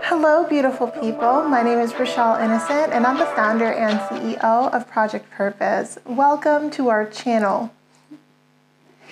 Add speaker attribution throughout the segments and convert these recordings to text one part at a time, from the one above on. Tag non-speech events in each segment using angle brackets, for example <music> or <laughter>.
Speaker 1: Hello, beautiful people. My name is Rochelle Innocent, and I'm the founder and CEO of Project Purpose. Welcome to our channel.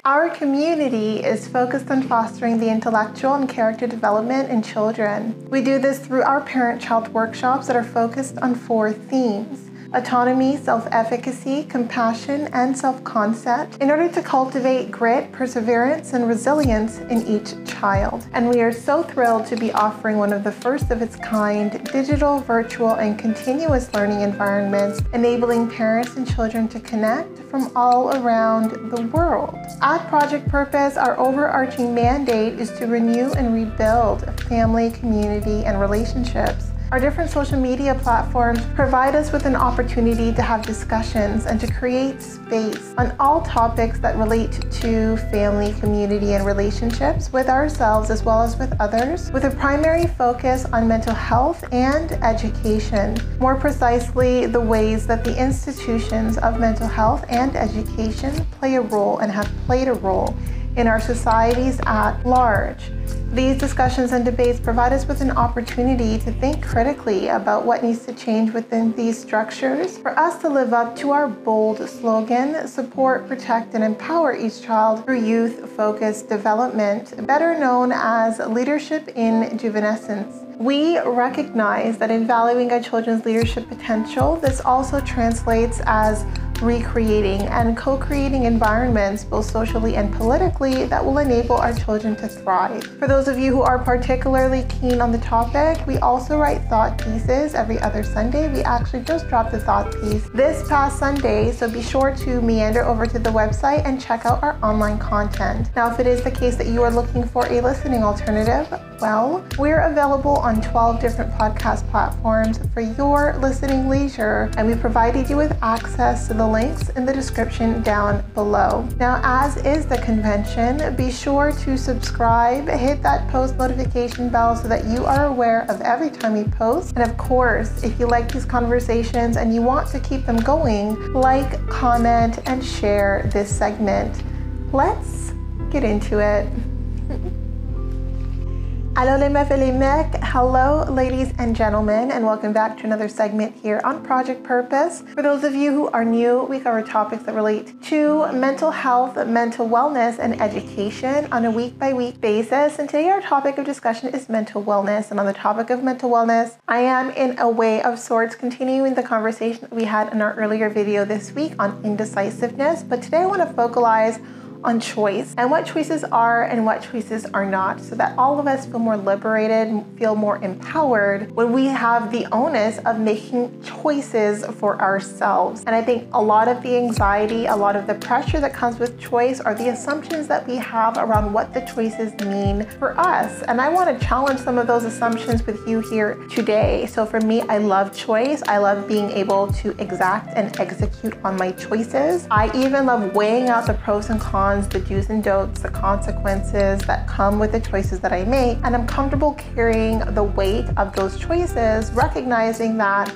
Speaker 1: Our community is focused on fostering the intellectual and character development in children. We do this through our parent child workshops that are focused on four themes autonomy, self efficacy, compassion, and self concept in order to cultivate grit, perseverance, and resilience in each child. And we are so thrilled to be offering one of the first of its kind digital, virtual, and continuous learning environments, enabling parents and children to connect from all around the world. At Project Purpose, our overarching mandate is to renew and rebuild family, community, and relationships our different social media platforms provide us with an opportunity to have discussions and to create space on all topics that relate to family, community, and relationships with ourselves as well as with others, with a primary focus on mental health and education. More precisely, the ways that the institutions of mental health and education play a role and have played a role in our societies at large. These discussions and debates provide us with an opportunity to think critically about what needs to change within these structures for us to live up to our bold slogan support, protect, and empower each child through youth focused development, better known as leadership in juvenescence. We recognize that in valuing a children's leadership potential, this also translates as recreating and co creating environments, both socially and politically, that will enable our children to thrive. For those of you who are particularly keen on the topic, we also write thought pieces every other Sunday. We actually just dropped a thought piece this past Sunday, so be sure to meander over to the website and check out our online content. Now, if it is the case that you are looking for a listening alternative, well, we're available on 12 different podcast platforms for your listening leisure, and we provided you with access to the links in the description down below. Now, as is the convention, be sure to subscribe, hit that post notification bell so that you are aware of every time we post. And of course, if you like these conversations and you want to keep them going, like, comment, and share this segment. Let's get into it. Hello, ladies and gentlemen, and welcome back to another segment here on Project Purpose. For those of you who are new, we cover topics that relate to mental health, mental wellness, and education on a week by week basis. And today, our topic of discussion is mental wellness. And on the topic of mental wellness, I am in a way of sorts continuing the conversation that we had in our earlier video this week on indecisiveness. But today, I want to focalize on choice and what choices are and what choices are not, so that all of us feel more liberated, feel more empowered when we have the onus of making choices for ourselves. And I think a lot of the anxiety, a lot of the pressure that comes with choice are the assumptions that we have around what the choices mean for us. And I want to challenge some of those assumptions with you here today. So for me, I love choice. I love being able to exact and execute on my choices. I even love weighing out the pros and cons cons, the do's and don'ts, the consequences that come with the choices that I make. And I'm comfortable carrying the weight of those choices, recognizing that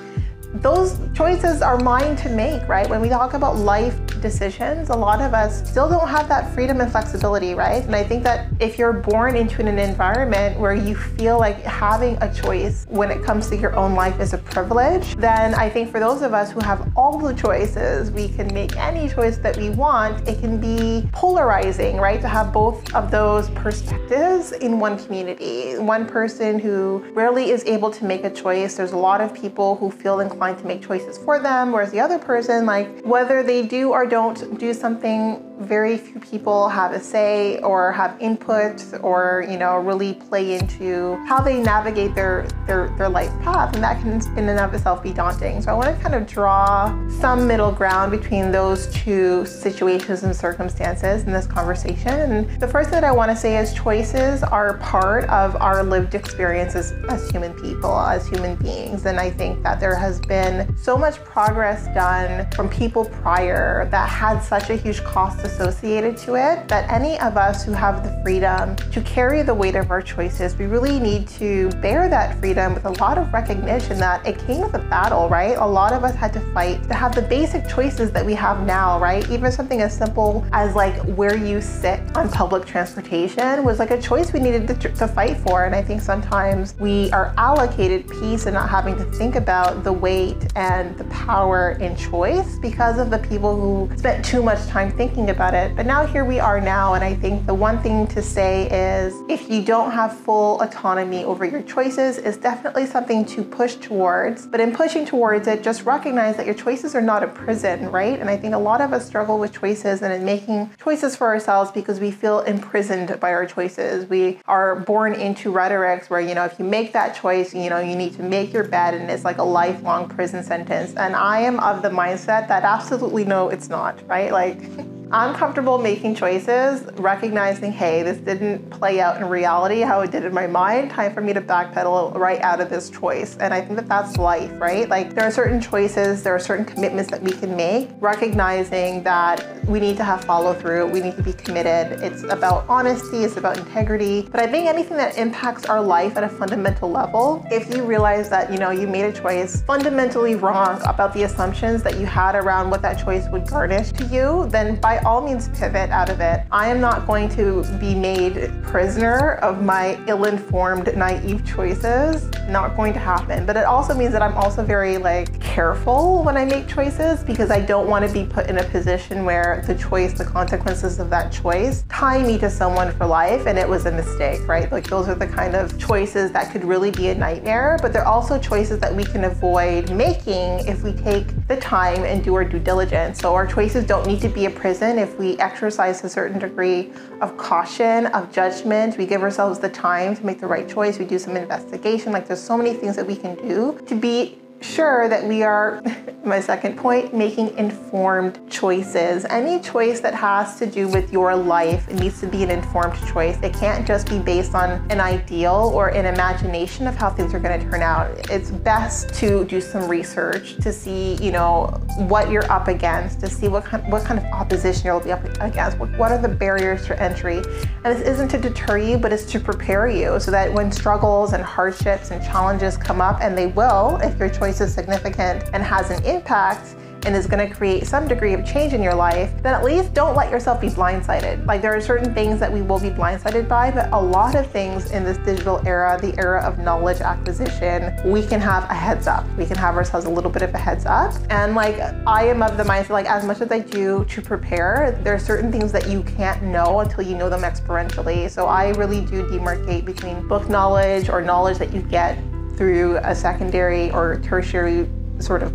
Speaker 1: those choices are mine to make, right? When we talk about life decisions, a lot of us still don't have that freedom and flexibility, right? And I think that if you're born into an environment where you feel like having a choice when it comes to your own life is a privilege, then I think for those of us who have all the choices, we can make any choice that we want. It can be polarizing, right? To have both of those perspectives in one community. One person who rarely is able to make a choice. There's a lot of people who feel inclined to make choices for them, whereas the other person, like whether they do or don't do something very few people have a say or have input or you know really play into how they navigate their their, their life path. And that can in and of itself be daunting. So i want to kind of draw some middle ground between those two situations and circumstances in this conversation. And the first thing that i want to say is choices are part of our lived experiences as human people as human beings. And i think that there has been so much progress done from people prior that had such a huge cost to associated to it that any of us who have the freedom to carry the weight of our choices, we really need to bear that freedom with a lot of recognition that it came with a battle, right? A lot of us had to fight to have the basic choices that we have now, right? Even something as simple as like where you sit on public transportation was like a choice we needed to, to fight for. And I think sometimes we are allocated peace and not having to think about the weight and the power in choice because of the people who spent too much time thinking about it. But now here we are now, and I think the one thing to say is if you don't have full autonomy over your choices, is definitely something to push towards. But in pushing towards it, just recognize that your choices are not a prison, right? And I think a lot of us struggle with choices and in making choices for ourselves because we feel imprisoned by our choices. We are born into rhetorics where, you know, if you make that choice, you know, you need to make your bed and it's like a lifelong prison sentence. And I am of the mindset that absolutely no, it's not, right? Like, <laughs> I'm comfortable making choices, recognizing, hey, this didn't play out in reality how it did in my mind. Time for me to backpedal right out of this choice. And I think that that's life, right? Like there are certain choices, there are certain commitments that we can make, recognizing that we need to have follow through, we need to be committed. It's about honesty, it's about integrity. But I think anything that impacts our life at a fundamental level, if you realize that, you know, you made a choice fundamentally wrong about the assumptions that you had around what that choice would garnish to you, then by all means pivot out of it. I am not going to be made prisoner of my ill-informed, naive choices. Not going to happen. But it also means that I'm also very like careful when I make choices because I don't want to be put in a position where the choice, the consequences of that choice tie me to someone for life and it was a mistake, right? Like those are the kind of choices that could really be a nightmare, but they're also choices that we can avoid making if we take the time and do our due diligence. So our choices don't need to be a prison if we exercise a certain degree of caution, of judgment, we give ourselves the time to make the right choice, we do some investigation. Like there's so many things that we can do to be sure that we are, <laughs> my second point, making informed choices. Any choice that has to do with your life it needs to be an informed choice. It can't just be based on an ideal or an imagination of how things are going to turn out. It's best to do some research to see, you know, what you're up against, to see what kind, what kind of opposition you'll be up against, what are the barriers to entry. And this isn't to deter you, but it's to prepare you so that when struggles and hardships and challenges come up, and they will, if your choice is significant and has an impact, and is going to create some degree of change in your life, then at least don't let yourself be blindsided. Like there are certain things that we will be blindsided by, but a lot of things in this digital era, the era of knowledge acquisition, we can have a heads up. We can have ourselves a little bit of a heads up. And like I am of the mindset, like as much as I do to prepare, there are certain things that you can't know until you know them experientially. So I really do demarcate between book knowledge or knowledge that you get through a secondary or tertiary sort of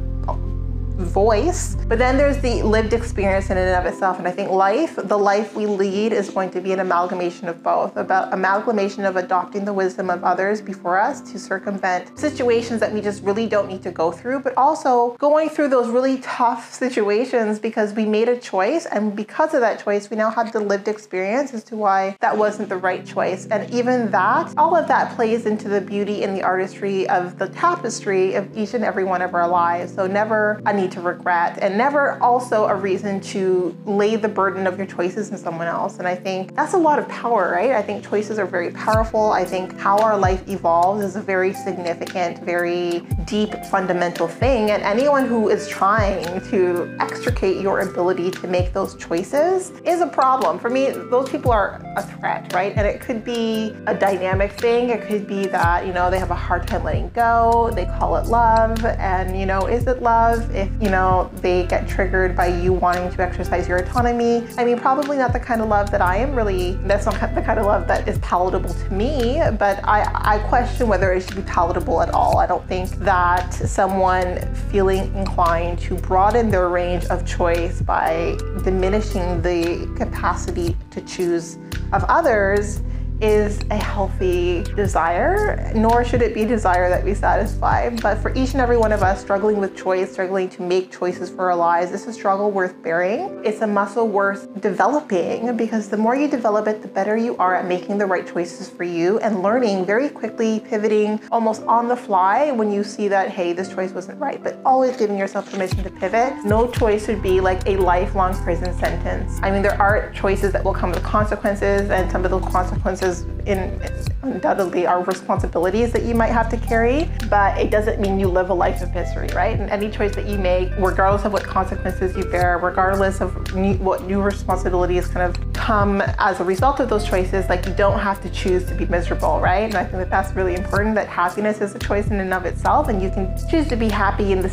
Speaker 1: voice. But then there's the lived experience in and of itself. And I think life, the life we lead, is going to be an amalgamation of both, about amalgamation of adopting the wisdom of others before us to circumvent situations that we just really don't need to go through, but also going through those really tough situations because we made a choice. And because of that choice, we now have the lived experience as to why that wasn't the right choice. And even that, all of that plays into the beauty and the artistry of the tapestry of each and every one of our lives. So never a to regret and never also a reason to lay the burden of your choices in someone else. And I think that's a lot of power, right? I think choices are very powerful. I think how our life evolves is a very significant, very deep, fundamental thing. And anyone who is trying to extricate your ability to make those choices is a problem. For me, those people are a threat, right? And it could be a dynamic thing. It could be that, you know, they have a hard time letting go. They call it love. And, you know, is it love if you know, they get triggered by you wanting to exercise your autonomy. I mean, probably not the kind of love that I am really, that's not the kind of love that is palatable to me, but I, I question whether it should be palatable at all. I don't think that someone feeling inclined to broaden their range of choice by diminishing the capacity to choose of others is a healthy desire, nor should it be desire that we satisfy. But for each and every one of us struggling with choice, struggling to make choices for our lives, it's a struggle worth bearing. It's a muscle worth developing because the more you develop it, the better you are at making the right choices for you and learning very quickly, pivoting almost on the fly when you see that, hey, this choice wasn't right, but always giving yourself permission to pivot. No choice should be like a lifelong prison sentence. I mean, there are choices that will come with consequences, and some of those consequences in undoubtedly are responsibilities that you might have to carry, but it doesn't mean you live a life of misery, right? And any choice that you make, regardless of what consequences you bear, regardless of new, what new responsibilities kind of come as a result of those choices, like you don't have to choose to be miserable, right? And I think that that's really important that happiness is a choice in and of itself, and you can choose to be happy in the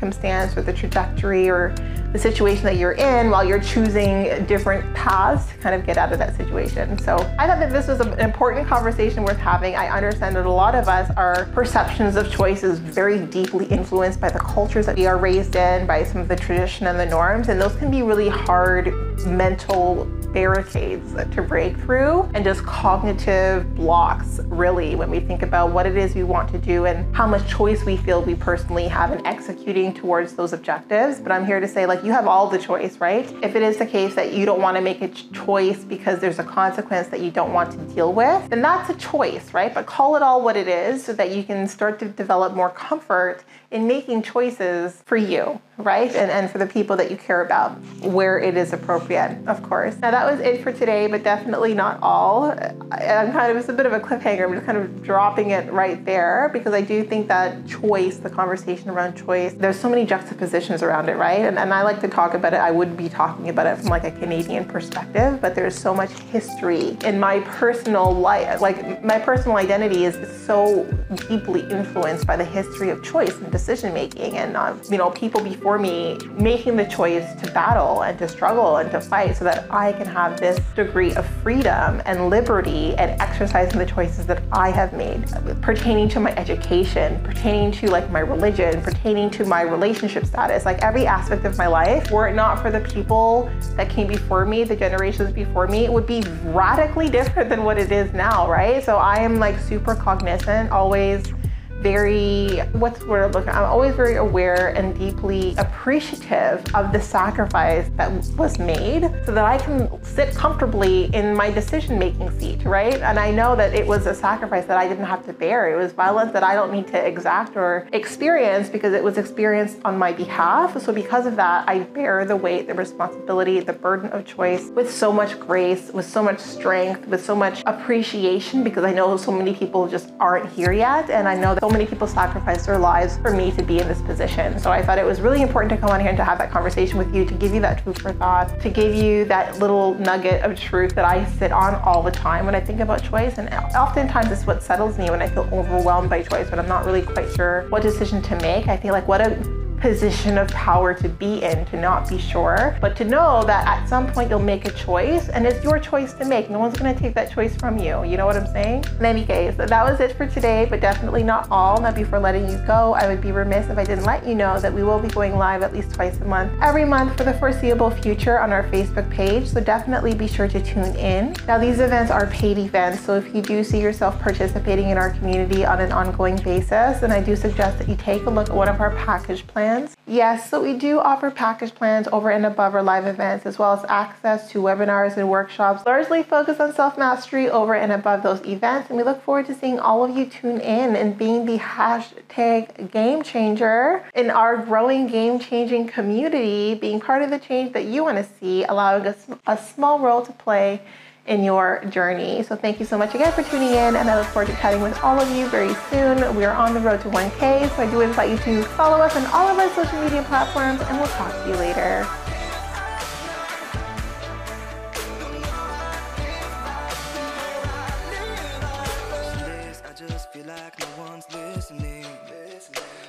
Speaker 1: circumstance or the trajectory or the situation that you're in while you're choosing different paths to kind of get out of that situation. So I thought that this was an important conversation worth having. I understand that a lot of us, our perceptions of choice is very deeply influenced by the cultures that we are raised in, by some of the tradition and the norms, and those can be really hard mental barricades to break through and just cognitive blocks, really, when we think about what it is we want to do and how much choice we feel we personally have in executing towards those objectives. But I'm here to say, like, you have all the choice, right? If it is the case that you don't want to make a choice because there's a consequence that you don't want to deal with, then that's a choice, right? But call it all what it is so that you can start to develop more comfort in making choices for you, right? And, and for the people that you care about, where it is appropriate, of course. Now, that was it for today, but definitely not all. I'm kind of, it's a bit of a cliffhanger. I'm just kind of dropping it right there because I do think that choice, the conversation around choice, there's so many juxtapositions around it, right? And, and I like to talk about it. I would be talking about it from like a Canadian perspective, but there's so much history in my personal life. Like, my personal identity is so deeply influenced by the history of choice and decision making and um, you know people before me making the choice to battle and to struggle and to fight so that I can have this degree of freedom and liberty and exercising the choices that I have made pertaining to my education, pertaining to like my religion, pertaining to my relationship status, like every aspect of my life. Were it not for the people that came before me, the generations before me, it would be radically different than what it is now, right? So I am like super cognizant, always always, very, what's the word I'm looking I'm always very aware and deeply appreciative of the sacrifice that was made so that I can sit comfortably in my decision making seat, right? And I know that it was a sacrifice that I didn't have to bear. It was violence that I don't need to exact or experience because it was experienced on my behalf. So because of that, I bear the weight, the responsibility, the burden of choice with so much grace, with so much strength, with so much appreciation because I know so many people just aren't here yet. And I know that many people sacrificed their lives for me to be in this position. So I thought it was really important to come on here and to have that conversation with you, to give you that food for thought, to give you that little nugget of truth that I sit on all the time when I think about choice. And oftentimes it's what settles me when I feel overwhelmed by choice, but I'm not really quite sure what decision to make. I feel like what a position of power to be in, to not be sure, but to know that at some point you'll make a choice and it's your choice to make. No one's gonna take that choice from you. You know what I'm saying? In any case, that was it for today, but definitely not all. Now, before letting you go, I would be remiss if I didn't let you know that we will be going live at least twice a month, every month for the foreseeable future on our Facebook page. So definitely be sure to tune in. Now, these events are paid events, so if you do see yourself participating in our community on an ongoing basis, then I do suggest that you take a look at one of our package plans plans? Yes, so we do offer package plans over and above our live events, as well as access to webinars and workshops largely focused on self mastery over and above those events. And we look forward to seeing all of you tune in and being the hashtag game changer in our growing game changing community, being part of the change that you want to see, allowing us a small role to play in your journey. So thank you so much again for tuning in and I look forward to chatting with all of you very soon. We are on the road to 1K, so I do invite you to follow us on all of our social media platforms and we'll talk to you later.